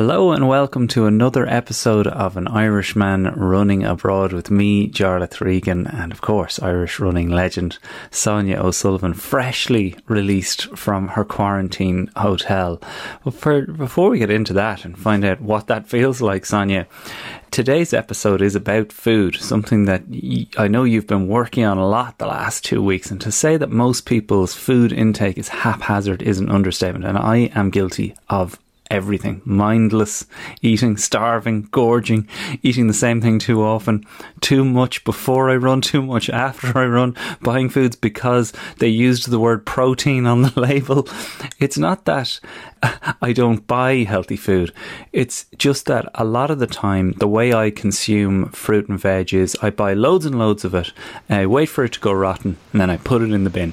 Hello and welcome to another episode of An Irishman Running Abroad with me, Jarlath Regan, and of course, Irish running legend Sonia O'Sullivan, freshly released from her quarantine hotel. But for, before we get into that and find out what that feels like, Sonia, today's episode is about food, something that I know you've been working on a lot the last two weeks. And to say that most people's food intake is haphazard is an understatement, and I am guilty of everything. Mindless eating, starving, gorging, eating the same thing too often, too much before I run, too much after I run, buying foods because they used the word protein on the label. It's not that I don't buy healthy food. It's just that a lot of the time, the way I consume fruit and veg is I buy loads and loads of it, I wait for it to go rotten, and then I put it in the bin.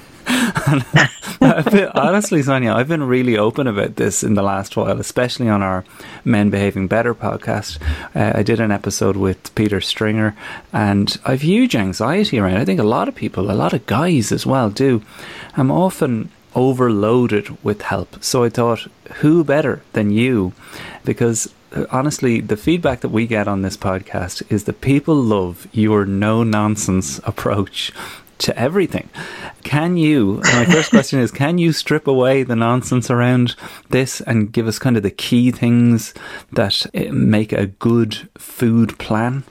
been, honestly, Sonia, I've been really open about this in the last while, especially on our Men Behaving Better podcast. Uh, I did an episode with Peter Stringer, and I've huge anxiety around. It. I think a lot of people, a lot of guys as well, do. I'm often overloaded with help, so I thought, who better than you? Because uh, honestly, the feedback that we get on this podcast is that people love your no nonsense approach to everything. Can you, my first question is, can you strip away the nonsense around this and give us kind of the key things that eh, make a good food plan?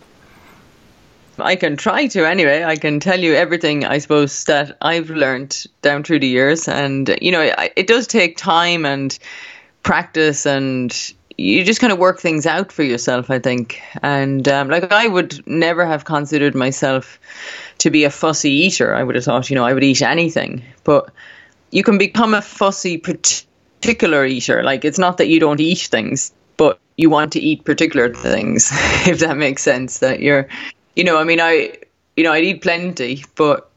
I can try to anyway. I can tell you everything, I suppose, that I've learned down through the years. And, you know, it, it does take time and practice and you just kind of work things out for yourself, I think. And um, like I would never have considered myself to be a fussy eater. I would have thought, you know, I would eat anything. But you can become a fussy particular eater. Like it's not that you don't eat things, but you want to eat particular things, if that makes sense. That you're, you know, I mean, I, you know, I'd eat plenty, but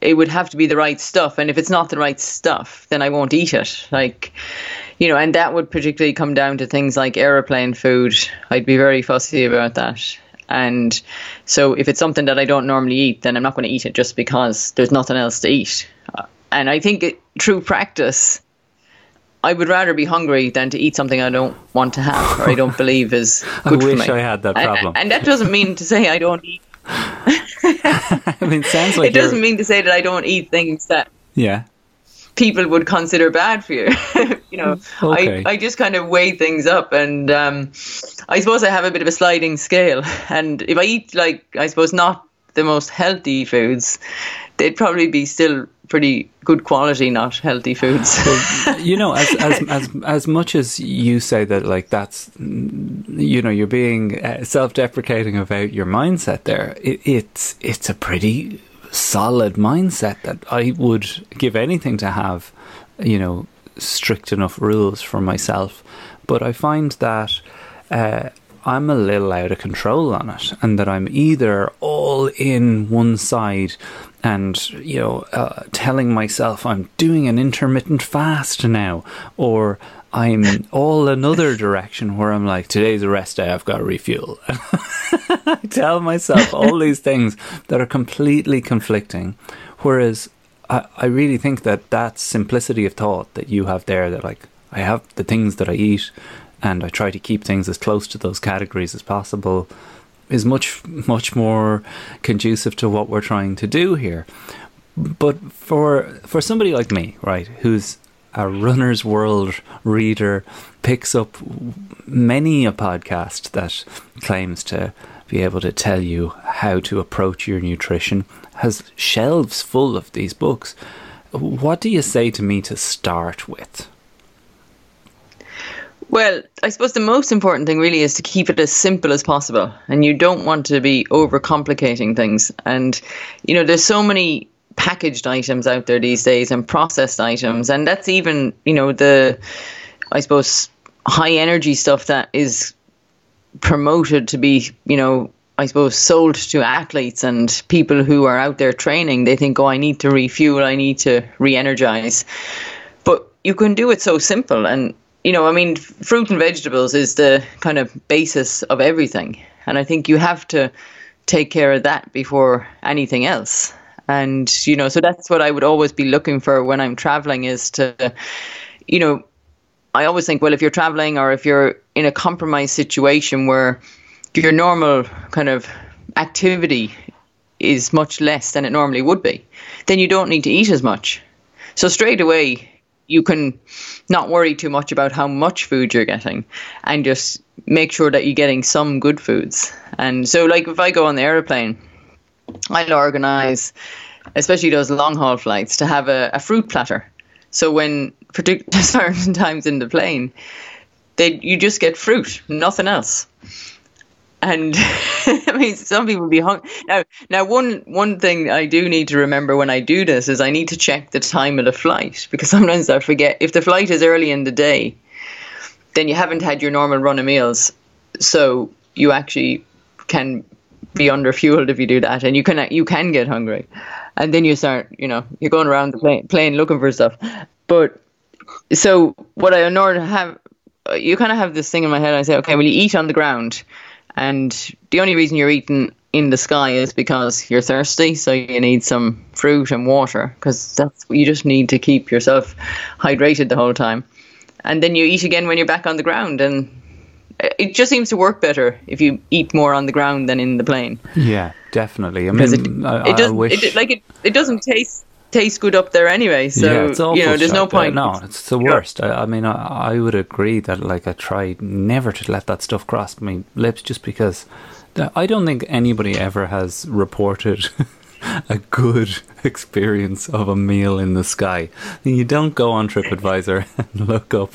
it would have to be the right stuff. And if it's not the right stuff, then I won't eat it. Like, you know, and that would particularly come down to things like aeroplane food. I'd be very fussy about that. And so if it's something that I don't normally eat, then I'm not going to eat it just because there's nothing else to eat. Uh, and I think it, through practice, I would rather be hungry than to eat something I don't want to have or I don't believe is good I wish for me. I had that problem. And, and that doesn't mean to say I don't eat. I mean, it sounds like it doesn't mean to say that I don't eat things that yeah people would consider bad for you. you know, okay. I, I just kind of weigh things up and um, I suppose I have a bit of a sliding scale. And if I eat like, I suppose not the most healthy foods, they'd probably be still pretty good quality, not healthy foods. you know, as, as as as much as you say that, like that's, you know, you're being uh, self-deprecating about your mindset. There, it, it's it's a pretty solid mindset that I would give anything to have, you know, strict enough rules for myself. But I find that uh, I'm a little out of control on it, and that I'm either all in one side and you know uh, telling myself I'm doing an intermittent fast now, or I'm all another direction where I'm like, today's a rest day, I've got to refuel. I tell myself all these things that are completely conflicting. Whereas I, I really think that that simplicity of thought that you have there, that like, I have the things that I eat and I try to keep things as close to those categories as possible, is much, much more conducive to what we're trying to do here. But for for somebody like me, right, who's a runner's world reader picks up many a podcast that claims to be able to tell you how to approach your nutrition, has shelves full of these books. What do you say to me to start with? Well, I suppose the most important thing really is to keep it as simple as possible. And you don't want to be overcomplicating things. And, you know, there's so many packaged items out there these days and processed items. And that's even you know the i suppose high energy stuff that is promoted to be you know i suppose sold to athletes and people who are out there training. They think oh i need to refuel. I need to re-energize. But you can do it so simple. And you know i mean fruit and vegetables is the kind of basis of everything. And i think you have to take care of that before anything else and you know so that's what i would always be looking for when i'm traveling is to you know I always think, well, if you're traveling or if you're in a compromised situation where your normal kind of activity is much less than it normally would be, then you don't need to eat as much. So straight away, you can not worry too much about how much food you're getting and just make sure that you're getting some good foods. And so, like, if I go on the aeroplane, I'll organize, especially those long haul flights, to have a, a fruit platter. So when particular certain times in the plane, they you just get fruit, nothing else. And I mean, some people be hung. Now, now one one thing I do need to remember when I do this is I need to check the time of the flight because sometimes I forget if the flight is early in the day, then you haven't had your normal run of meals, so you actually can be under fueled if you do that, and you can you can get hungry, and then you start you know you're going around the plane, plane looking for stuff, but so what I in have you kind of have this thing in my head. I say, okay, well, you eat on the ground, and the only reason you're eating in the sky is because you're thirsty, so you need some fruit and water because that's you just need to keep yourself hydrated the whole time, and then you eat again when you're back on the ground, and Uh, it just seems to work better if you eat more on the ground than in the plane. Yeah, definitely. I mean, it, I, it doesn't wish... it, like it. It doesn't taste taste good up there anyway. So yeah, it's you know, there's no point. No, it's the worst. I, I mean, I, I, would agree that like I try never to let that stuff cross my lips, just because I don't think anybody ever has reported. a good experience of a meal in the sky. You don't go on TripAdvisor and look up,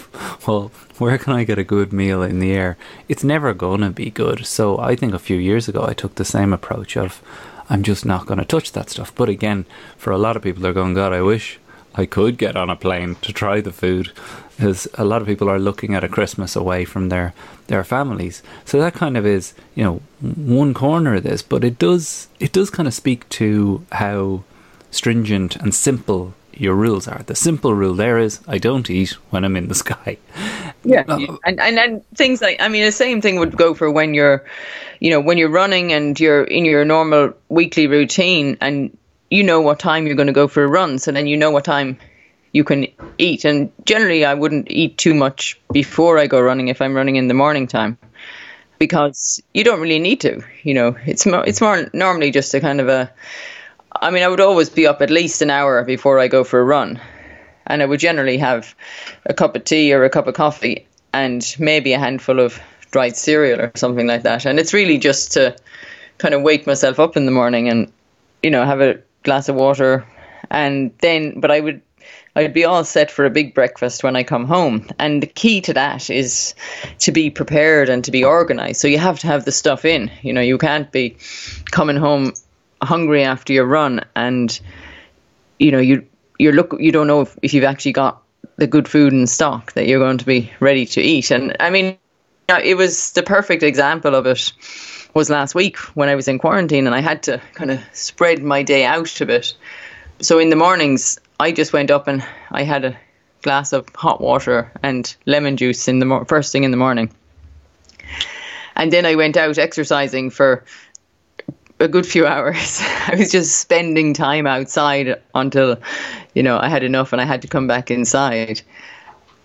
well, where can I get a good meal in the air? It's never going to be good. So I think a few years ago I took the same approach of, I'm just not going to touch that stuff. But again, for a lot of people, they're going, God, I wish I could get on a plane to try the food. Because a lot of people are looking at a Christmas away from their, their families. So that kind of is, you know, one corner of this, but it does it does kind of speak to how stringent and simple your rules are. The simple rule there is I don't eat when I'm in the sky. Yeah, uh, and, and and things like I mean the same thing would go for when you're, you know, when you're running and you're in your normal weekly routine and you know what time you're going to go for a run, so then you know what time you can eat. And generally, I wouldn't eat too much before I go running if I'm running in the morning time because you don't really need to. You know, it's more, it's more normally just a kind of a I mean, I would always be up at least an hour before I go for a run. And I would generally have a cup of tea or a cup of coffee and maybe a handful of dried cereal or something like that. And it's really just to kind of wake myself up in the morning and, you know, have a glass of water. And then, but I would, I'd be all set for a big breakfast when I come home. And the key to that is to be prepared and to be organized. So you have to have the stuff in. You know, you can't be coming home hungry after your run and you know you you look you don't know if, if you've actually got the good food in stock that you're going to be ready to eat and i mean it was the perfect example of it was last week when i was in quarantine and i had to kind of spread my day out a bit so in the mornings i just went up and i had a glass of hot water and lemon juice in the first thing in the morning and then i went out exercising for a good few hours. I was just spending time outside until, you know, I had enough and I had to come back inside.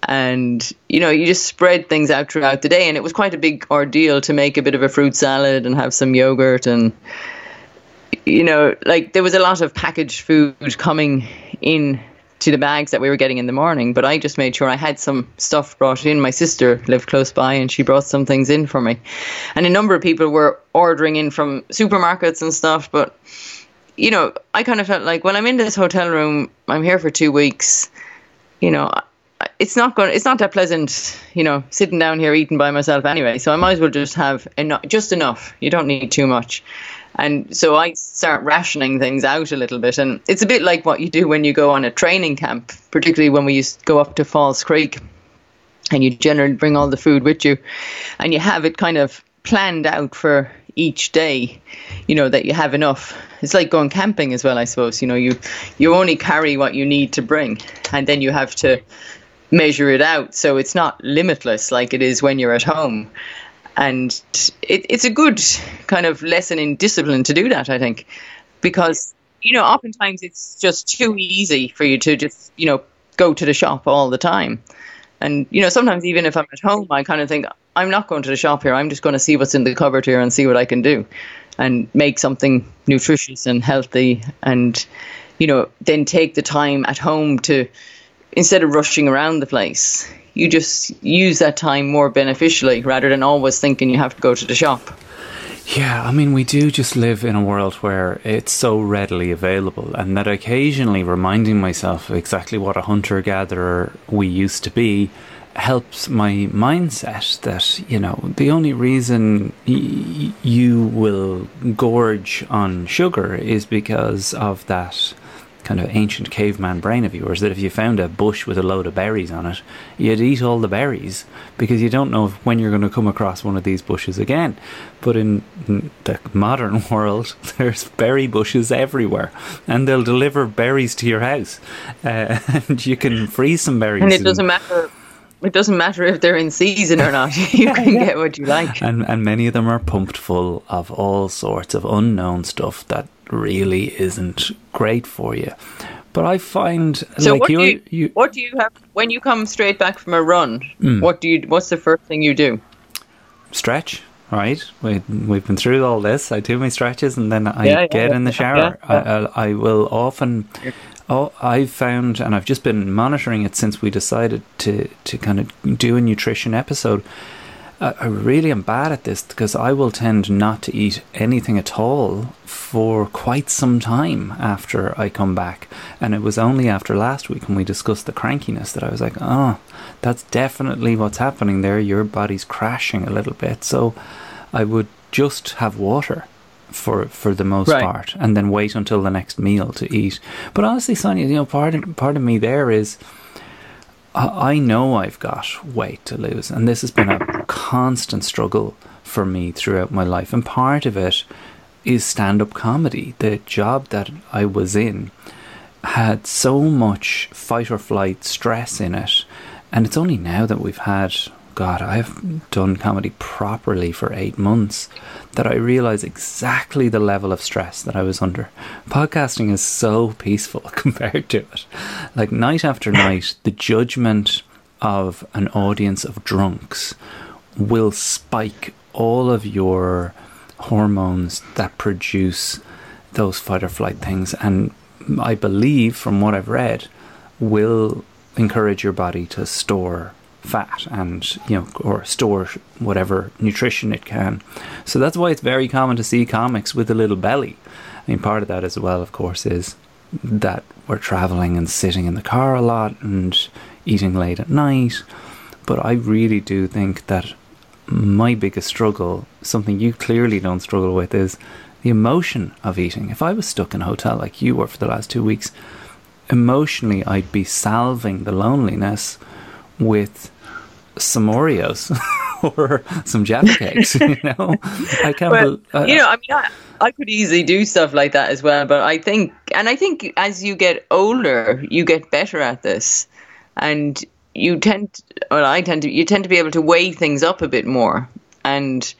And, you know, you just spread things out throughout the day. And it was quite a big ordeal to make a bit of a fruit salad and have some yogurt. And, you know, like there was a lot of packaged food coming in to the bags that we were getting in the morning. But I just made sure I had some stuff brought in. My sister lived close by and she brought some things in for me. And a number of people were ordering in from supermarkets and stuff. But, you know, I kind of felt like, well, I'm in this hotel room, I'm here for two weeks, you know. It's not going. It's not that pleasant, you know, sitting down here eating by myself anyway. So I might as well just have enough, just enough. You don't need too much. And so I start rationing things out a little bit. And it's a bit like what you do when you go on a training camp, particularly when we used to go up to Falls Creek and you generally bring all the food with you and you have it kind of planned out for each day you know that you have enough it's like going camping as well i suppose you know you you only carry what you need to bring and then you have to measure it out so it's not limitless like it is when you're at home and it, it's a good kind of lesson in discipline to do that i think because you know oftentimes it's just too easy for you to just you know go to the shop all the time And you know, sometimes even if I'm at home, I kind of think I'm not going to the shop here. I'm just going to see what's in the cupboard here and see what I can do, and make something nutritious and healthy, and you know, then take the time at home to instead of rushing around the place, you just use that time more beneficially rather than always thinking you have to go to the shop. Yeah, I mean, we do just live in a world where it's so readily available, and that occasionally reminding myself of exactly what a hunter gatherer we used to be helps my mindset that, you know, the only reason y- you will gorge on sugar is because of that kind of ancient caveman brain of yours that if you found a bush with a load of berries on it, you'd eat all the berries because you don't know when you're going to come across one of these bushes again. But in the modern world, there's berry bushes everywhere, and they'll deliver berries to your house, uh, and you can freeze some berries. And it doesn't matter it doesn't matter if they're in season or not. you can get what you like. And and many of them are pumped full of all sorts of unknown stuff that really isn't great for you. But I find so like what do you, you what do you have when you come straight back from a run? Hmm. What do you? What's the first thing you do? stretch, right? We, we've been through all this. I do my stretches and then I Yeah, yeah, get in the yeah, shower. yeah. I, I, I will often. Oh, I've found, and I've just been monitoring it since we decided to, to kind of do a nutrition episode. I, really am bad at this because I will tend not to eat anything at all for quite some time after I come back. And it was only after last week when we discussed the crankiness that I was like, oh, that's definitely what's happening there. Your body's crashing a little bit. So I would just have water for for the most Right. part, and then wait until the next meal to eat. But honestly, Sonia, you know, part of, part of me there is. I know I've got weight to lose, and this has been a constant struggle for me throughout my life. And part of it is stand up comedy. The job that I was in had so much fight or flight stress in it. And it's only now that we've had, God, I've done comedy properly for eight months that I realize exactly the level of stress that I was under. Podcasting is so peaceful compared to it. Like night after night, the judgment of an audience of drunks will spike all of your hormones that produce those fight or flight things and I believe from what I've read will encourage your body to store fat and you know or store whatever nutrition it can. So that's why it's very common to see comics with a little belly. I mean part of that as well of course is that we're traveling and sitting in the car a lot and eating late at night. But i really do think that my biggest struggle, something you clearly don't struggle with, is the emotion of eating. If I was stuck in a hotel like you were for the last two weeks, emotionally I'd be salving the loneliness with some Oreos or some Jaffa cakes. You know, I can't. Well, bel- uh, you know, I mean, I, I could easily do stuff like that as well. But I think, and I think as you get older, you get better at this, and you tend, well, I tend to, you tend to be able to weigh things up a bit more, and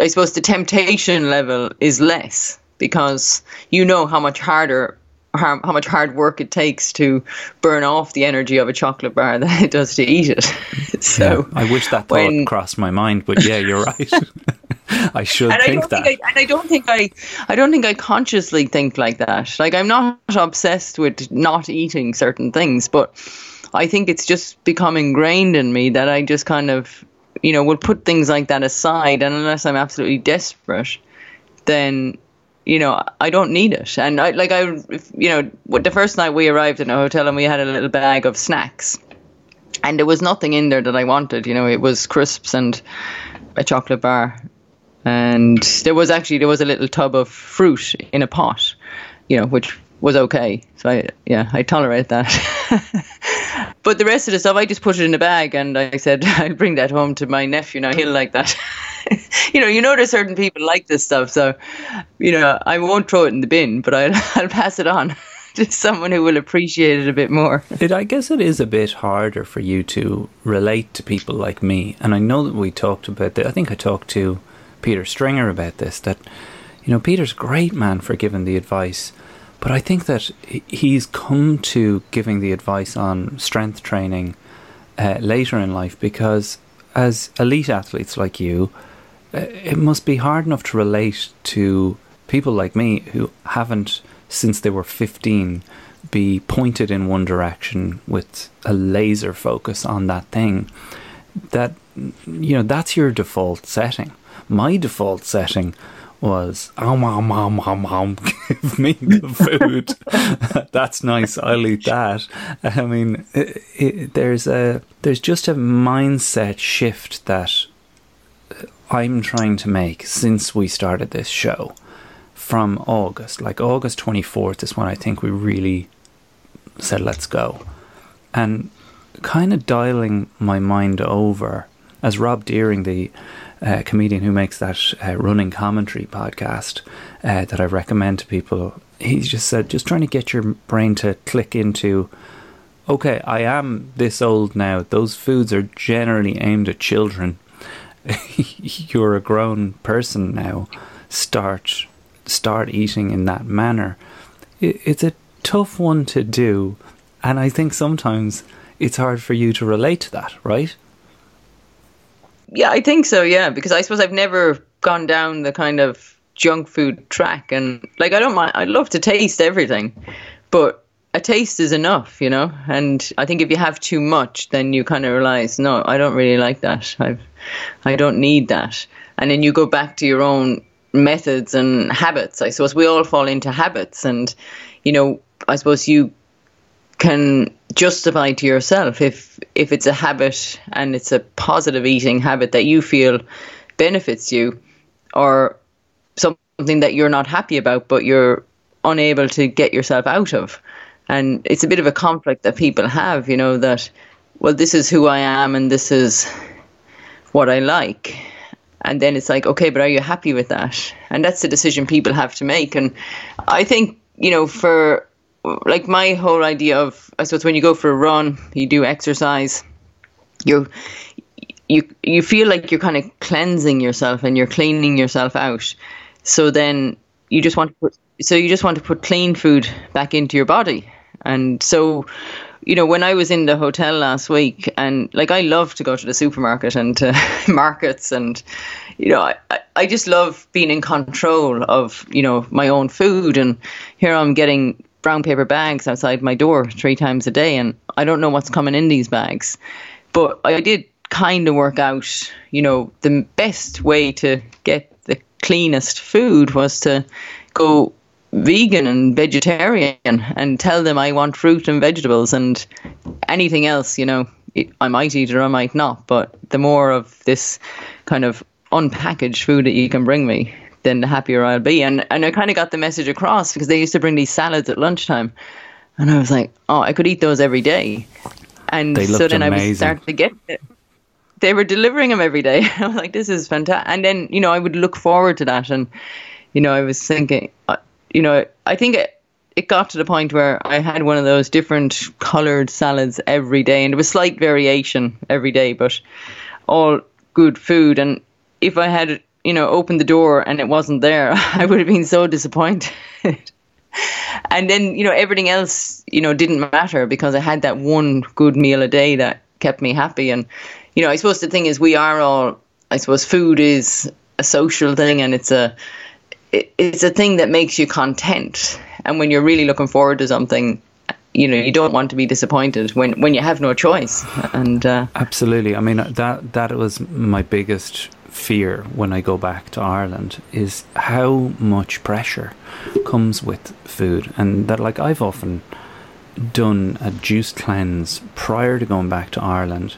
I suppose the temptation level is less because you know how much harder. How, how much hard work it takes to burn off the energy of a chocolate bar than it does to eat it. so yeah, I wish that thought when- crossed my mind, but yeah, you're right. I should and I think don't that. think I, and I don't think I, I don't think I consciously think like that. Like I'm not obsessed with not eating certain things, but I think it's just become ingrained in me that I just kind of, you know, will put things like that aside, and unless I'm absolutely desperate, then, you know, I don't need it. And I like I, you know, the first night we arrived in a hotel and we had a little bag of snacks, and there was nothing in there that I wanted. You know, it was crisps and a chocolate bar and there was actually there was a little tub of fruit in a pot, you know, which was okay. So I yeah I tolerate that. but the rest of the stuff I just put it in a bag and I said I'll bring that home to my nephew. Now he'll like that. you know, you notice certain people like this stuff, so you know I won't throw it in the bin, but I'll I'll pass it on. to someone who will appreciate it a bit more. It, I guess it is a bit harder for you to relate to people like me. And I know that we talked about that. I think I talked to Peter Stringer about this. That, you know, Peter's a great man for giving the advice. But I think that he's come to giving the advice on strength training uh, later in life because as elite athletes like you, it must be hard enough to relate to people like me who haven't, since they were 15, be pointed in one direction with a laser focus on that thing. That, you know, that's your default setting. My default setting was oh mom mom mom mom give me the food that's nice i'll eat that i mean it, it, there's a there's just a mindset shift that i'm trying to make since we started this show from august like august 24th is when i think we really said let's go and kind of dialing my mind over as rob deering the uh, comedian who makes that uh, running commentary podcast uh, that I recommend to people. He just said, just trying to get your brain to click into, okay, I am this old now. Those foods are generally aimed at children. You're a grown person now. Start start eating in that manner. It, it's a tough one to do, and I think sometimes it's hard for you to relate to that, right? Yeah, I think so. Yeah, because I suppose I've never gone down the kind of junk food track, and like I don't mind. I love to taste everything, but a taste is enough, you know. And I think if you have too much, then you kind of realize, no, I don't really like that. I've, I don't need that. And then you go back to your own methods and habits. I suppose we all fall into habits, and you know, I suppose you can justify to yourself if if it's a habit and it's a positive eating habit that you feel benefits you or something that you're not happy about but you're unable to get yourself out of and it's a bit of a conflict that people have you know that well this is who I am and this is what I like and then it's like okay but are you happy with that and that's the decision people have to make and I think you know for like my whole idea of I suppose when you go for a run, you do exercise, you you you feel like you're kind of cleansing yourself and you're cleaning yourself out. So then you just want to put so you just want to put clean food back into your body. And so you know, when I was in the hotel last week, and like I love to go to the supermarket and to markets, and you know, I, I just love being in control of you know my own food. And here I'm getting brown paper bags outside my door three times a day, and I don't know what's coming in these bags. But I did kind of work out, you know, the best way to get the cleanest food was to go vegan and vegetarian and tell them I want fruit and vegetables and anything else, you know, I might eat it or I might not. But the more of this kind of unpackaged food that you can bring me, then the happier I'll be. And and I kind of got the message across because they used to bring these salads at lunchtime, and I was like, oh, I could eat those every day. And so then amazing. I was starting to get it. They were delivering them every day. I was like, this is fantastic. And then you know I would look forward to that, and you know I was thinking, uh, you know, I think. It, it got to the point where I had one of those different colored salads every day, and it was slight variation every day, but all good food. And if I had you know, opened the door and it wasn't there, I would have been so disappointed. and then, you know, everything else, you know, didn't matter because I had that one good meal a day that kept me happy. And, you know, I suppose the thing is, we are all, I suppose, food is a social thing and it's a, it, it's a thing that makes you content. And when you're really looking forward to something, you know you don't want to be disappointed when when you have no choice. And uh, absolutely. I mean that that was my biggest fear when I go back to Ireland is how much pressure comes with food, and that like I've often done a juice cleanse prior to going back to Ireland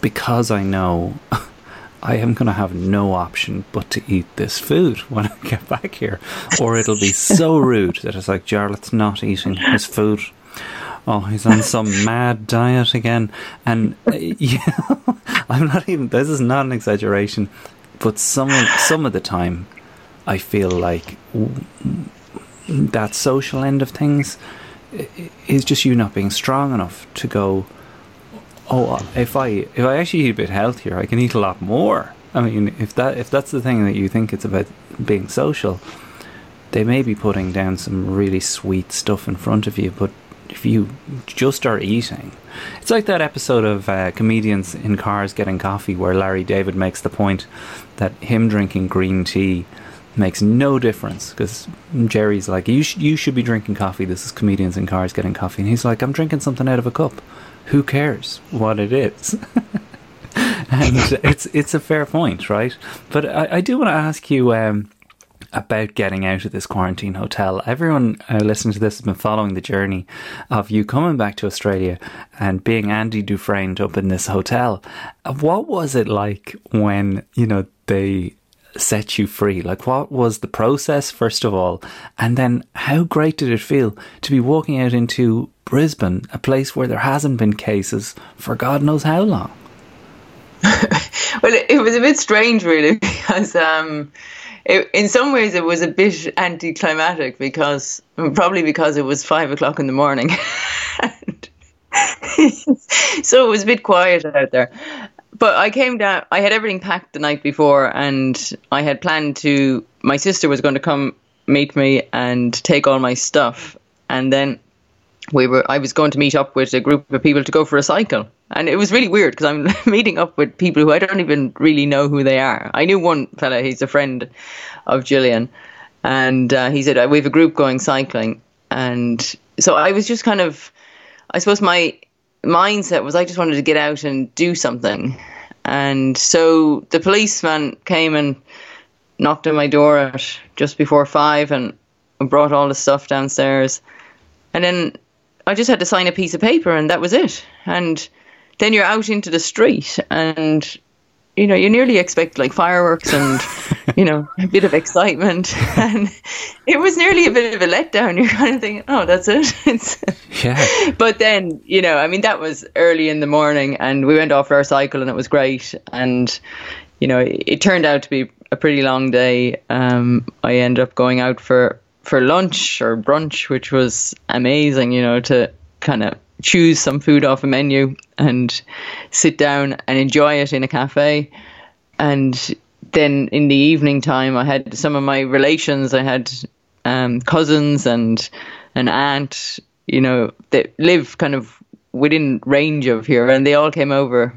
because I know I am going to have no option but to eat this food when I get back here, or it'll be so rude that it's like Jarlath's not eating his food oh, he's on some mad diet again. And uh, yeah, I'm not even. This is not an exaggeration, but some of, some of the time, I feel like that social end of things is just you not being strong enough to go. Oh, if I if I actually eat a bit healthier, I can eat a lot more. I mean, if that if that's the thing that you think it's about being social, they may be putting down some really sweet stuff in front of you, but if you just are eating, it's like that episode of uh, comedians in cars getting coffee where Larry David makes the point that him drinking green tea makes no difference because Jerry's like, you, sh- you should be drinking coffee. This is comedians in cars getting coffee. And he's like, I'm drinking something out of a cup. Who cares what it is? and it's it's a fair point, right? But I, I do want to ask you um, about getting out of this quarantine hotel. Everyone uh, listening to this has been following the journey of you coming back to Australia and being Andy Dufresne up in this hotel. What was it like when you know they set you free? Like, what was the process, first of all? And then, how great did it feel to be walking out into Brisbane, a place where there hasn't been cases for God knows how long? well, it, was a bit strange, really, because um, it, in some ways it was a bit anticlimactic because probably because it was five o'clock in the morning. so it was a bit quiet out there. But I came down, I had everything packed the night before, and I had planned to. My sister was going to come meet me and take all my stuff. And then we were I was going to meet up with a group of people to go for a cycle. And it was really weird because I'm meeting up with people who I don't even really know who they are. I knew one fella, he's a friend of Gillian, and uh, he said, We have a group going cycling. And so I was just kind of, I suppose my mindset was I just wanted to get out and do something. And so the policeman came and knocked on my door at just before five and brought all the stuff downstairs. And then I just had to sign a piece of paper and that was it. And then you're out into the street and you know, you nearly expect like fireworks and, you know, a bit of excitement. And it was nearly a bit of a letdown. You're kind of thinking, oh, that's it. It's yeah. But then, you know, I mean, that was early in the morning and we went off our cycle and it was great. And, you know, it, it turned out to be a pretty long day. Um, I ended up going out for for lunch or brunch, which was amazing, you know, to kind of choose some food off a menu and sit down and enjoy it in a cafe. And then in the evening time, I had some of my relations, I had um, cousins and an aunt, you know, that live kind of within range of here, and they all came over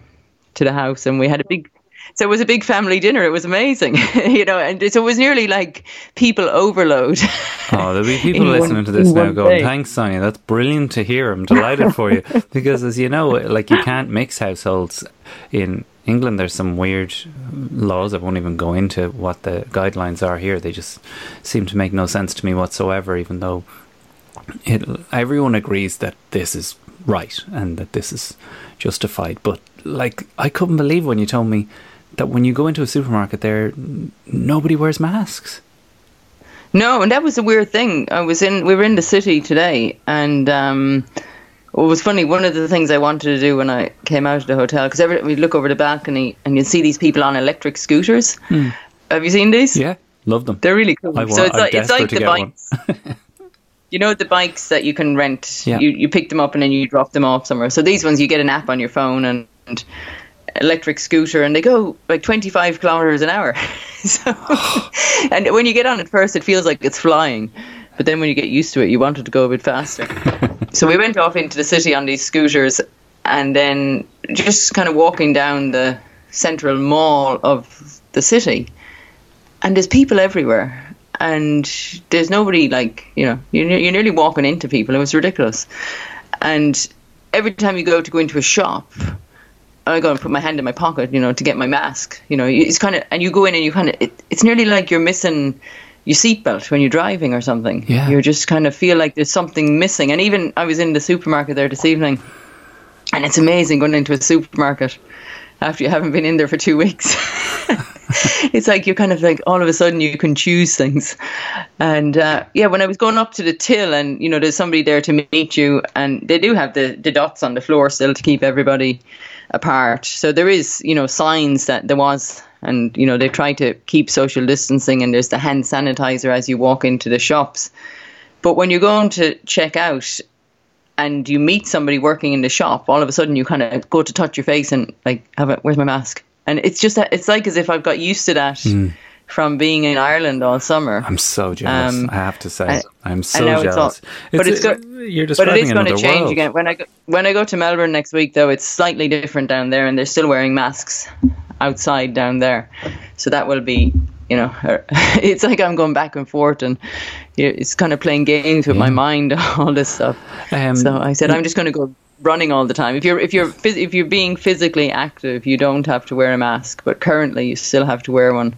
to the house, and we had a big so it was a big family dinner. It was amazing, you know, and so it was nearly like people overload. Oh, there'll be people listening one, to this now going, day. "Thanks, Sonia. That's brilliant to hear. I'm delighted for you." Because as you know, like you can't mix households in England. There's some weird laws. I won't even go into what the guidelines are here. They just seem to make no sense to me whatsoever. Even though it, everyone agrees that this is right and that this is justified, but like I couldn't believe when you told me that when you go into a supermarket there, nobody wears masks. No, and that was a weird thing. I was in, we were in the city today, and um, it was funny. One of the things I wanted to do when I came out of the hotel, because every we look over the balcony and you see these people on electric scooters. Hmm. Have you seen these? Yeah, love them. They're really cool. so it's like, it's like the bikes. you know the bikes that you can rent. Yeah. You you pick them up and then you drop them off somewhere. So these ones you get an app on your phone and, and electric scooter and they go like 25 kilometers an hour. so, and when you get on it first, it feels like it's flying. But then when you get used to it, you want it to go a bit faster. so we went off into the city on these scooters and then just kind of walking down the central mall of the city. And there's people everywhere. And there's nobody like, you know, you're, you're nearly walking into people. It was ridiculous. And every time you go to go into a shop, I go and put my hand in my pocket, you know, to get my mask. You know, it's kind of, and you go in and you kind of, it, it's nearly like you're missing your seatbelt when you're driving or something. Yeah. You just kind of feel like there's something missing. And even I was in the supermarket there this evening, and it's amazing going into a supermarket after you haven't been in there for two weeks. it's like you're kind of like all of a sudden you can choose things. And uh, yeah, when I was going up to the till and you know there's somebody there to meet you, and they do have the the dots on the floor still to keep everybody apart. So there is, you know, signs that there was, and you know, they try to keep social distancing, and there's the hand sanitizer as you walk into the shops. But when you're going to check out and you meet somebody working in the shop, all of a sudden you kind of go to touch your face and like, have it, where's my mask? And it's just it's like as if I've got used to that. Mm. From being in Ireland all summer. I'm so jealous. Um, I have to say, I- I'm so know it's jealous. all- but it's go- you're But it describing is going to change world. again when I go, when I go to Melbourne next week. Though it's slightly different down there, and they're still wearing masks outside down there. So that will be, you know, it's like I'm going back and forth, and it's kind of playing games with my mind, all this stuff. Um, so I said I'm just going to go running all the time. If you're if you're phys- if you're being physically active, you don't have to wear a mask. But currently, you still have to wear one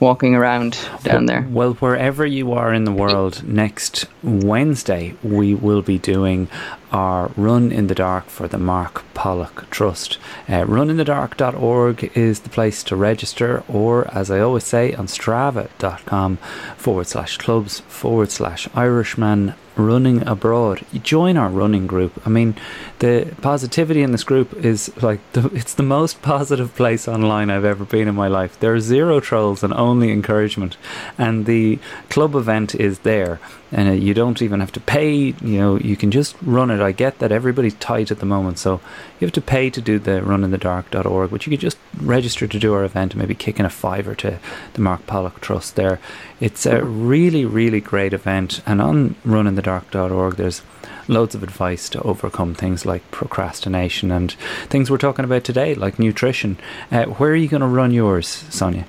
walking around down there. Well, wherever you are in the world, next Wednesday we will be doing our Run in the Dark for the Mark Pollock Trust. Uh, runinthedark.org is the place to register, or as I always say, on strava.com forward slash clubs forward slash Irishman running abroad. Join our running group. I mean, the positivity in this group is like the, it's the most positive place online I've ever been in my life. There are zero trolls and only encouragement, and the club event is there. And uh, you don't even have to pay. You know, you can just run it. I get that everybody's tight at the moment, so you have to pay to do the runinthedark.org, but you could just register to do our event and maybe kick in a fiver to the Mark Pollock Trust there. It's a really, really great event, and on runinthedark.org, there's loads of advice to overcome things like procrastination and things we're talking about today, like nutrition. Uh, where are you going to run yours, Sonia?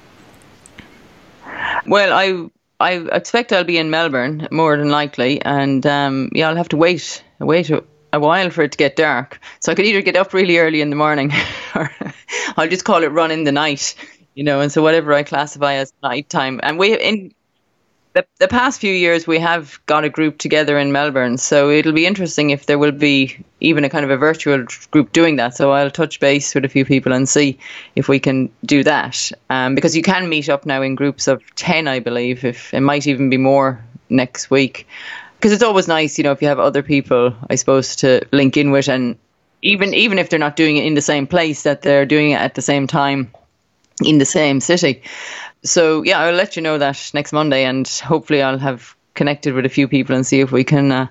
Well, I I expect I'll be in Melbourne more than likely, and um, yeah, I'll have to wait wait a, a while for it to get dark. So I could either get up really early in the morning, or I'll just call it run in the night, you know. And so whatever I classify as nighttime, and we in the the past few years we have got a group together in Melbourne, so it'll be interesting if there will be even a kind of a virtual group doing that. So I'll touch base with a few people and see if we can do that, um, because you can meet up now in groups of ten, I believe. If it might even be more next week, because it's always nice, you know, if you have other people, I suppose, to link in with, and even even if they're not doing it in the same place, that they're doing it at the same time in the same city. So yeah, I'll let you know that next Monday, and hopefully I'll have connected with a few people and see if we can uh,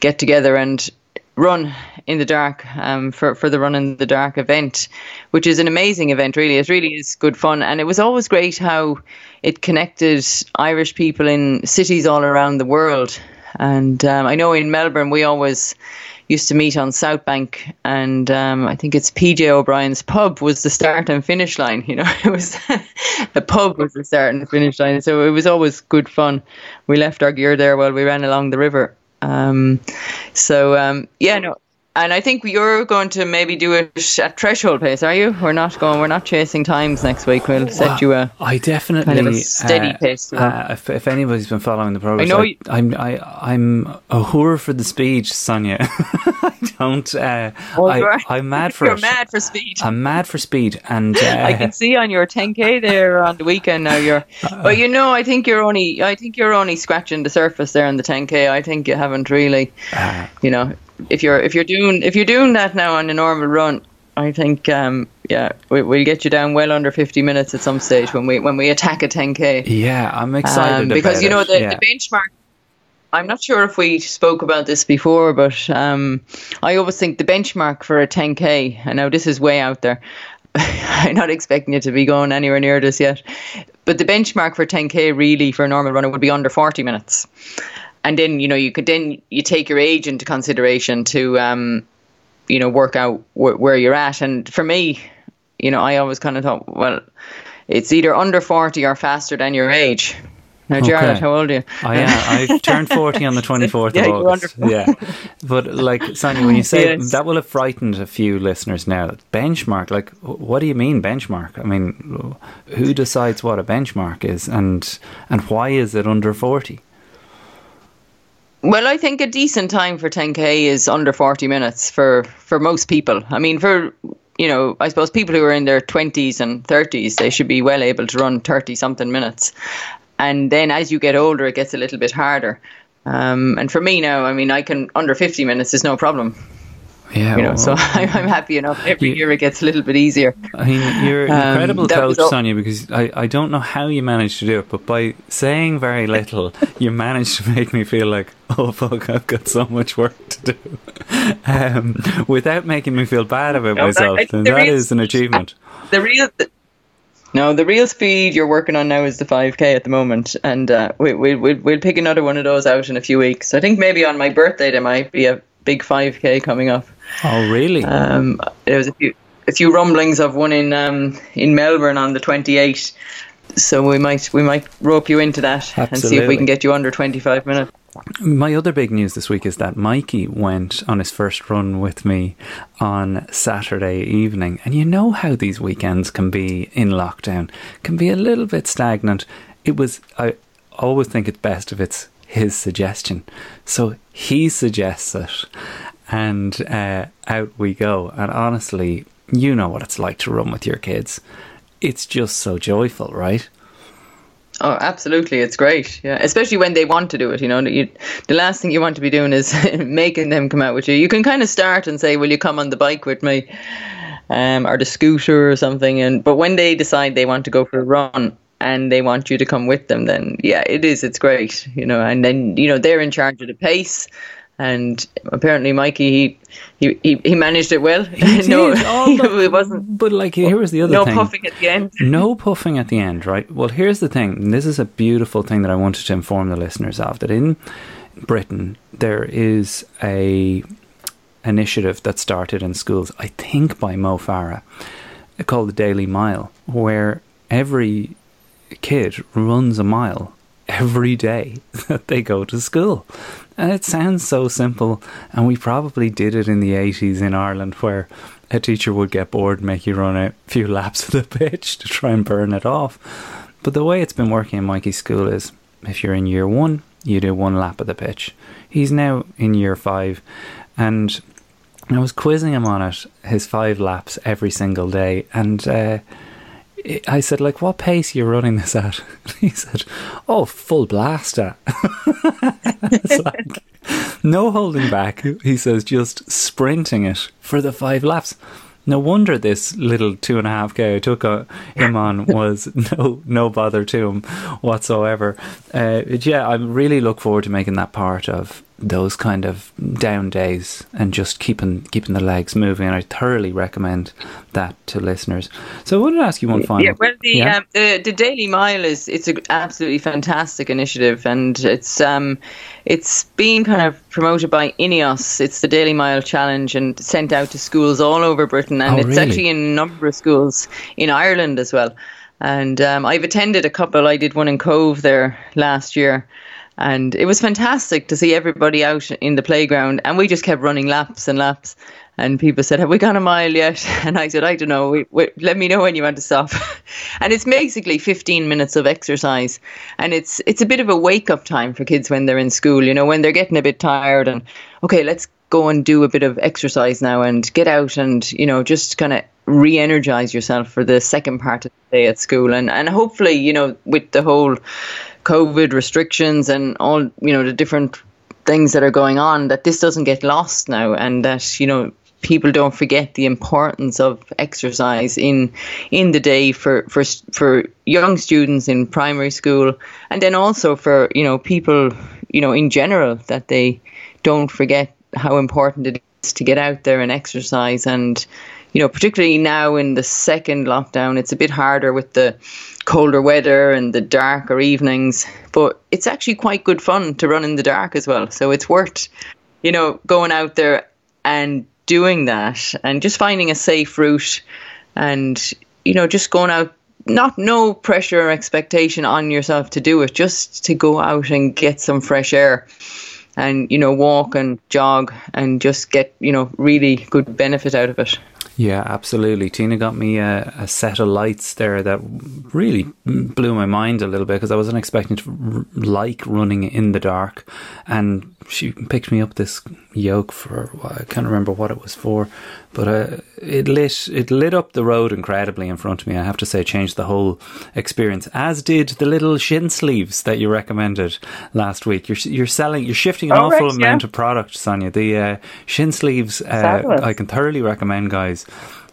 get together and run in the dark um, for for the run in the dark event, which is an amazing event. Really, it really is good fun, and it was always great how it connected Irish people in cities all around the world. And um, I know in Melbourne we always used to meet on South Bank, and um, I think it's PJ O'Brien's pub was the start and finish line. You know, it was the pub was the start and finish line, so it was always good fun. We left our gear there while we ran along the river. Um, so um, yeah, no. And I think you're going to maybe do it at threshold pace, are you? We're not going. We're not chasing times next week. We'll set you a. I definitely kind of a steady uh, pace Uh, if, if anybody's been following the program, I know you- I'm I, I'm a whore for the speed, Sonia. I don't. Uh, Oh, I, I'm mad for You're it. mad for speed. I'm mad for speed, and uh, I can see on your 10k there on the weekend now. You're, but you know, I think you're only, I think you're only scratching the surface there on the 10k. I think you haven't really, uh, you know, if you're if you're doing if you're doing that now on a normal run, I think, um, yeah, we, we'll get you down well under 50 minutes at some stage when we when we attack a 10k. yeah, I'm excited Um, because you know the, yeah. the benchmark. I'm not sure if we spoke about this before, but um, I always think the benchmark for a 10k. I know this is way out there. I'm not expecting you to be going anywhere near this yet, but the benchmark for 10k really for a normal runner would be under 40 minutes. And then you know you could then you take your age into consideration to um, you know work out wh- where you're at. And for me, you know, I always kind of thought, well, it's either under 40 or faster than your age. Now, Jared, Okay. how old are you? I am. I turned 40 on the 24th Yeah, of August. Yeah. But, like, Sonia, when you say Yes. that will have frightened a few listeners now. Benchmark, like, what do you mean benchmark? I mean, who decides what a benchmark is and and why is it under 40? Well, I think a decent time for 10k is under 40 minutes for for most people. I mean, for you know, I suppose people who are in their 20s and 30s, they should be well able to run 30 something minutes. And then as you get older, it gets a little bit harder. Um, and for me now, I mean, I can under 50 minutes is no problem. Yeah. You know, so I'm, I'm happy enough. Every You- year it gets a little bit easier. I mean, you're an Um, incredible that coach, was Sonia, because I, I don't know how you managed to do it, but by saying very little, you managed to make me feel like, oh, fuck, I've got so much work to do. Um, without making me feel bad about No, myself. I- and there that is- is an achievement. the real the, No, the real speed you're working on now is the 5k at the moment, and uh, we, we, we, we'll pick another one of those out in a few weeks. I think maybe on my birthday there might be a big 5k coming up. Oh, really? Um, there was a few a few rumblings of one in um, in Melbourne on the 28th. So we might we might rope you into that Absolutely. and see if we can get you under 25 minutes. My other big news this week is that Mikey went on his first run with me on Saturday evening. And you know how these weekends can be in lockdown, can be a little bit stagnant. It was, I always think it's best if it's his suggestion. So he suggests it, and uh, out we go. And honestly, you know what it's like to run with your kids. It's just so joyful, right? Oh, absolutely. It's great. Yeah. Especially when they want to do it. You know, you, the last thing you want to be doing is making them come out with you. You can kind of start and say, Will you come on the bike with me? Um, or the scooter or something. And But when they decide they want to go for a run, and they want you to come with them, then yeah, it is. It's great, you know. And then you know they're in charge of the pace, and apparently Mikey he he, he managed it well. He no, did. Oh, but- it wasn't. But like, here was the other thing. No thing. puffing at the end. no puffing at the end, right? Well, here's the thing. and This is a beautiful thing that I wanted to inform the listeners of. That in Britain there is a initiative that started in schools, I think by Mo Farah, called the Daily Mile, where every kid runs a mile every day that they go to school. And it sounds so simple, and we probably did it in the 80s in Ireland where a teacher would get bored make you run a few laps of the pitch to try and burn it off. But the way it's been working in Mikey's school is if you're in year one, you do one lap of the pitch. He's now in year five, and I was quizzing him on it, his five laps every single day, and uh, I said, like, what pace are you running this at? He said, oh, full blaster. it's like, no holding back. He says, just sprinting it for the five laps. No wonder this little two and a half k I took uh, him on was no no bother to him whatsoever. Uh, yeah, I really look forward to making that part of those kind of down days and just keeping keeping the legs moving. And I thoroughly recommend that to listeners. So I wanted to ask you one final. Yeah, well, the, Yeah? um, the the Daily Mile is it's an absolutely fantastic initiative, and it's um it's being kind of promoted by INEOS. It's the Daily Mile Challenge, and sent out to schools all over Britain, and Oh, it's really? actually in a number of schools in Ireland as well. And um, I've attended a couple. I did one in Cobh there last year. And it was fantastic to see everybody out in the playground, and we just kept running laps and laps. And people said, "Have we gone a mile yet?" And I said, "I don't know. Let me know when you want to stop." and it's basically 15 minutes of exercise, and it's it's a bit of a wake up time for kids when they're in school. You know, when they're getting a bit tired, and okay, let's go and do a bit of exercise now, and get out and you know just kind of re-energize yourself for the second part of the day at school, and and hopefully you know with the whole COVID restrictions and all you know the different things that are going on that this doesn't get lost now and that you know people don't forget the importance of exercise in in the day for for for young students in primary school and then also for you know people you know in general that they don't forget how important it is to get out there and exercise and you know particularly now in the second lockdown it's a bit harder with the colder weather and the darker evenings but it's actually quite good fun to run in the dark as well. So it's worth you know going out there and doing that and just finding a safe route and you know just going out not no pressure or expectation on yourself to do it just to go out and get some fresh air and you know walk and jog and just get you know really good benefit out of it Yeah, absolutely. Tina got me a, a set of lights there that really blew my mind a little bit because I wasn't expecting to r- like running in the dark. And she picked me up this yoke for I can't remember what it was for, but uh, it lit it lit up the road incredibly in front of me. I have to say, it changed the whole experience. As did the little shin sleeves that you recommended last week. You're you're selling, you're shifting an Oh, awful right, yeah. amount of product, Sonia. The uh, shin sleeves, uh, I can thoroughly recommend, guys.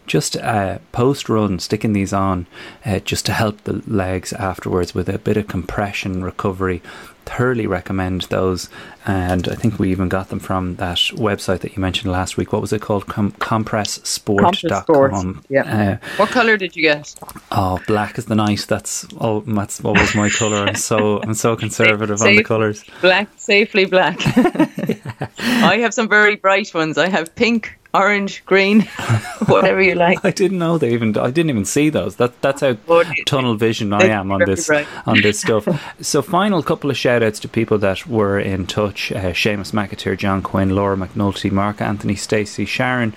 Just uh, post run, sticking these on uh, just to help the legs afterwards with a bit of compression recovery. Thoroughly recommend those, and I think we even got them from that website that you mentioned last week. What was it called? Com- Compressport.com. Yeah. Uh, what color did you get? Oh, black is the night. That's oh, that's what was my color. I'm so I'm so conservative Safe, on the colors. Black, safely black. I have some very bright ones. I have pink, orange, green, whatever you like. I didn't know they even. I didn't even see those. That that's how tunnel vision I am on this on this stuff. So, final couple of shout outs to people that were in touch: uh, Seamus McAteer, John Quinn, Laura McNulty, Mark Anthony, Stacey, Sharon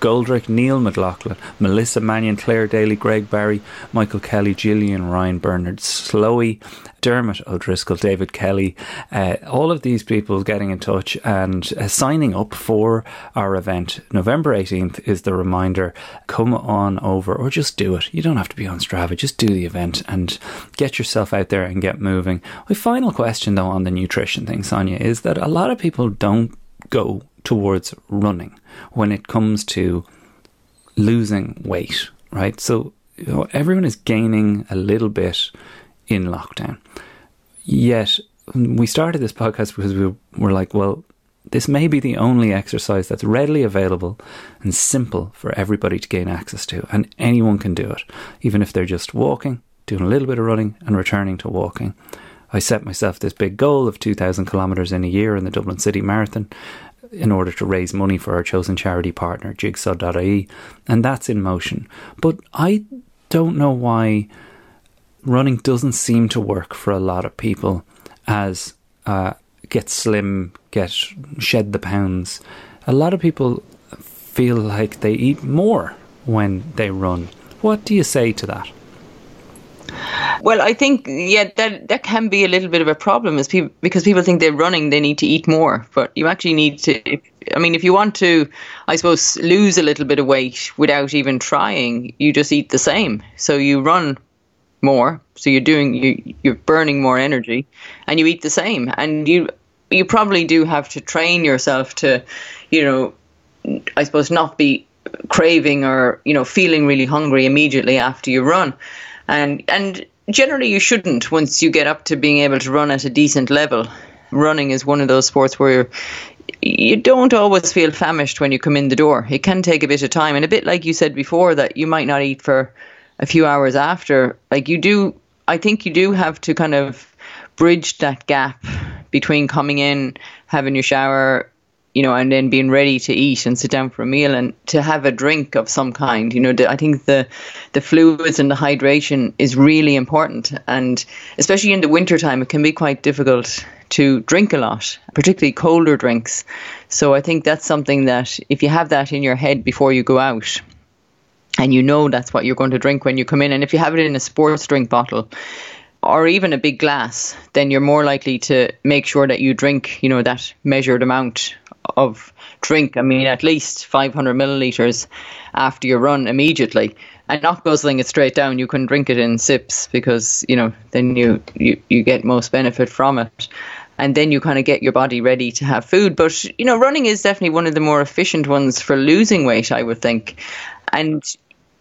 Goldrick, Neil McLaughlin, Melissa Mannion, Claire Daly, Greg Barry, Michael Kelly, Gillian Ryan, Bernard Slowey, Dermot O'Driscoll, David Kelly, uh, all of these people getting in touch and uh, signing up for our event. November 18th is the reminder. Come on over or just do it. You don't have to be on Strava, just do the event and get yourself out there and get moving. My final question, though, on the nutrition thing, Sonia, is that a lot of people don't go towards running when it comes to losing weight, right? So you know, everyone is gaining a little bit in lockdown. Yet we started this podcast because we were like, well, this may be the only exercise that's readily available and simple for everybody to gain access to, and anyone can do it, even if they're just walking, doing a little bit of running, and returning to walking. I set myself this big goal of 2,000 kilometres in a year in the Dublin City Marathon in order to raise money for our chosen charity partner, jigsaw.ie, and that's in motion. But I don't know why running doesn't seem to work for a lot of people as uh, get slim, get shed the pounds. A lot of people feel like they eat more when they run. What do you say to that? Well, I think yeah, that that can be a little bit of a problem, is people because people think they're running, they need to eat more, but you actually need to. I mean, if you want to, I suppose, lose a little bit of weight without even trying, you just eat the same. So you run more, so you're doing you you're burning more energy, and you eat the same, and you you probably do have to train yourself to, you know, I suppose not be craving or you know feeling really hungry immediately after you run, and and generally you shouldn't once you get up to being able to run at a decent level. Running is one of those sports where you don't always feel famished when you come in the door. It can take a bit of time, and a bit like you said before that you might not eat for a few hours after. Like you do, I think you do have to kind of bridge that gap between coming in, having your shower, you know, and then being ready to eat and sit down for a meal and to have a drink of some kind. You know, I think the the fluids and the hydration is really important, and especially in the wintertime, it can be quite difficult to drink a lot, particularly colder drinks. So I think that's something that if you have that in your head before you go out, and you know that's what you're going to drink when you come in, and if you have it in a sports drink bottle, or even a big glass, then you're more likely to make sure that you drink, you know, that measured amount of drink. I mean, at least 500 milliliters after your run immediately, and not guzzling it straight down. You can drink it in sips because you know then you you, you get most benefit from it. And then you kind of get your body ready to have food. But, you know, running is definitely one of the more efficient ones for losing weight, I would think. And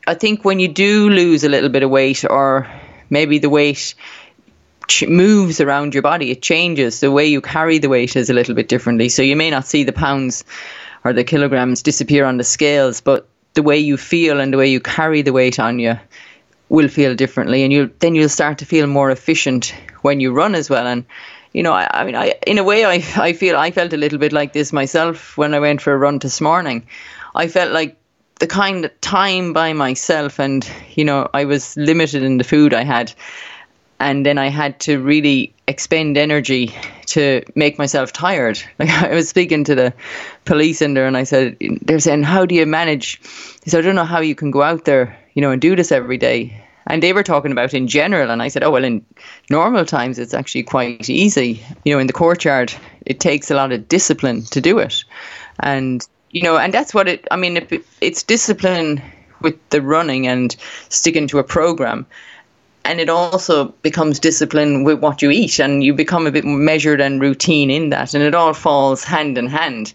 I think when you do lose a little bit of weight or maybe the weight moves around your body. It changes. The way you carry the weight is a little bit differently. So you may not see the pounds or the kilograms disappear on the scales, but the way you feel and the way you carry the weight on you will feel differently, and you then you'll start to feel more efficient when you run as well. And you know, I, I mean, I in a way, I I feel I felt a little bit like this myself when I went for a run this morning. I felt like the kind of time by myself and you know i was limited in the food i had. And then i had to really expend energy to make myself tired. Like i was speaking to the police in there and i said they're saying how do you manage? They said i don't know how you can go out there you know and do this every day. And they were talking about in general. And i said oh well in normal times it's actually quite easy. You know in the courtyard it takes a lot of discipline to do it. And you know, and that's what it. I mean, it, it's discipline with the running and sticking to a program, and it also becomes discipline with what you eat, and you become a bit more measured and routine in that, and it all falls hand in hand.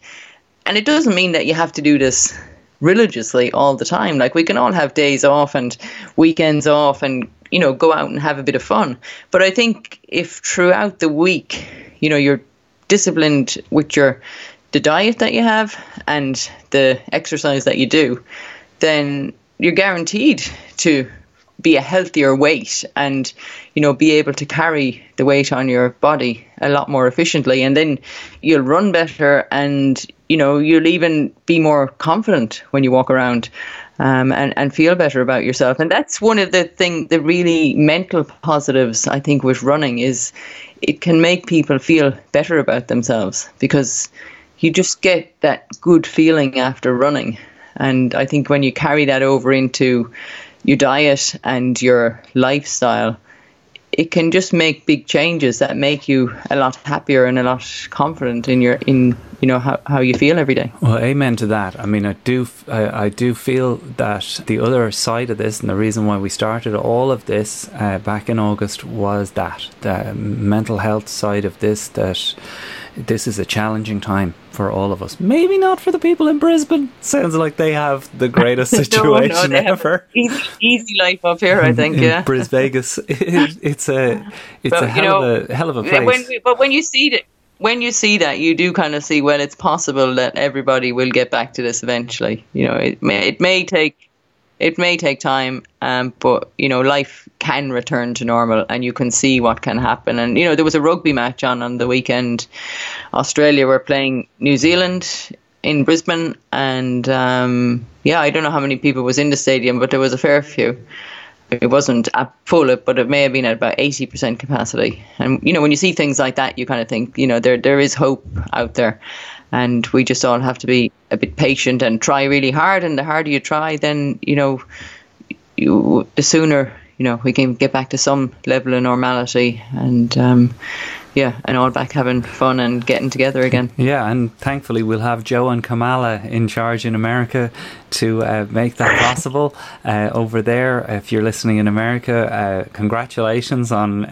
And it doesn't mean that you have to do this religiously all the time. Like we can all have days off and weekends off and, you know, go out and have a bit of fun. But I think if throughout the week, you know, you're disciplined with your the diet that you have and the exercise that you do, then you're guaranteed to be a healthier weight and you know be able to carry the weight on your body a lot more efficiently. And then you'll run better and you know you'll even be more confident when you walk around um, and and feel better about yourself. And that's one of the thing the really mental positives I think with running is it can make people feel better about themselves because you just get that good feeling after running and I think when you carry that over into your diet and your lifestyle, it can just make big changes that make you a lot happier and a lot confident in your in you know how, how you feel every day. Well, amen to that. I mean, I do I, I do feel that the other side of this and the reason why we started all of this uh, back in August was that the mental health side of this that this is a challenging time for all of us. Maybe not for the people in Brisbane. Sounds like they have the greatest situation no, no, ever. Easy, easy, life up here, I think. Yeah, Bris Vegas. It, it's a it's but, a hell know, of a hell of a place. When we, but when you see that, when you see that, you do kind of see well, it's possible that everybody will get back to this eventually. You know, it may it may take it may take time, um, but you know, life can return to normal, and you can see what can happen. And you know, there was a rugby match on on the weekend. Australia were playing New Zealand in Brisbane, and um, yeah, I don't know how many people was in the stadium, but there was a fair few. It wasn't full, but it may have been at about eighty percent capacity. And you know, when you see things like that, you kind of think, you know, there there is hope out there and we just all have to be a bit patient and try really hard. And the harder you try then you know you the sooner you know we can get back to some level of normality. And um, yeah, and all back having fun and getting together again. Yeah, and thankfully we'll have Joe and Kamala in charge in America to uh, make that possible uh, over there. If you're listening in America, uh, congratulations on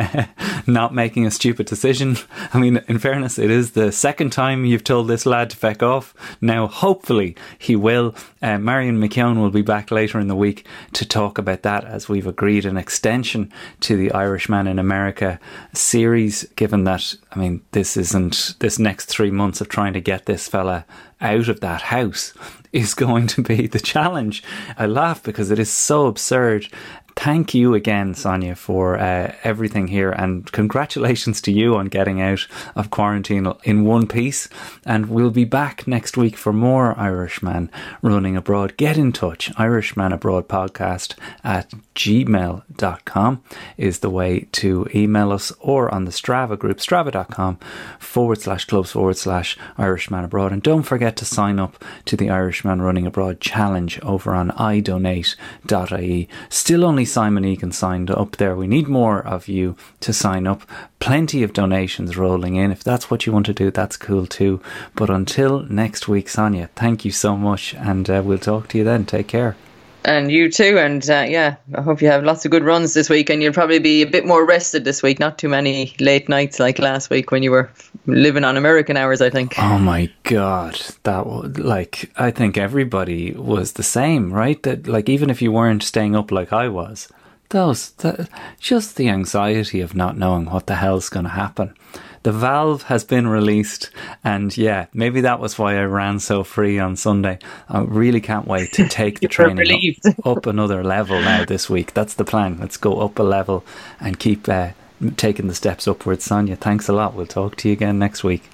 not making a stupid decision. I mean, in fairness, it is the second time you've told this lad to feck off. Now, hopefully, he will. Uh, Marion McKeown will be back later in the week to talk about that as we've agreed an extension to the Irishman in America series, given that that, I mean, this isn't, this next three months of trying to get this fella out of that house is going to be the challenge. I laugh because it is so absurd thank you again, Sonia, for uh, everything here, and congratulations to you on getting out of quarantine in one piece. And we'll be back next week for more Irishman running abroad. Get in touch. Irishman Abroad podcast at gmail.com is the way to email us or on the Strava group, strava.com forward slash clubs forward slash Irishman Abroad. And don't forget to sign up to the Irishman Running Abroad challenge over on idonate.ie. Still only Simon Egan signed up there. We need more of you to sign up. Plenty of donations rolling in. If that's what you want to do, that's cool too. But until next week, Sonia, thank you so much, and uh, we'll talk to you then. Take care. And you too. And uh, yeah, I hope you have lots of good runs this week. And you'll probably be a bit more rested this week. Not too many late nights like last week when you were living on American hours, I think. Oh my God. That was like, I think everybody was the same, right? That, like, even if you weren't staying up like I was, those, the, just the anxiety of not knowing what the hell's going to happen the valve has been released, and yeah, maybe that was why I ran so free on Sunday. I really can't wait to take the training up, up, another level now this week. That's the plan. Let's go up a level and keep uh, taking the steps upwards. Sonia, thanks a lot. We'll talk to you again next week.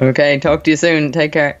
Okay, talk to you soon. Take care.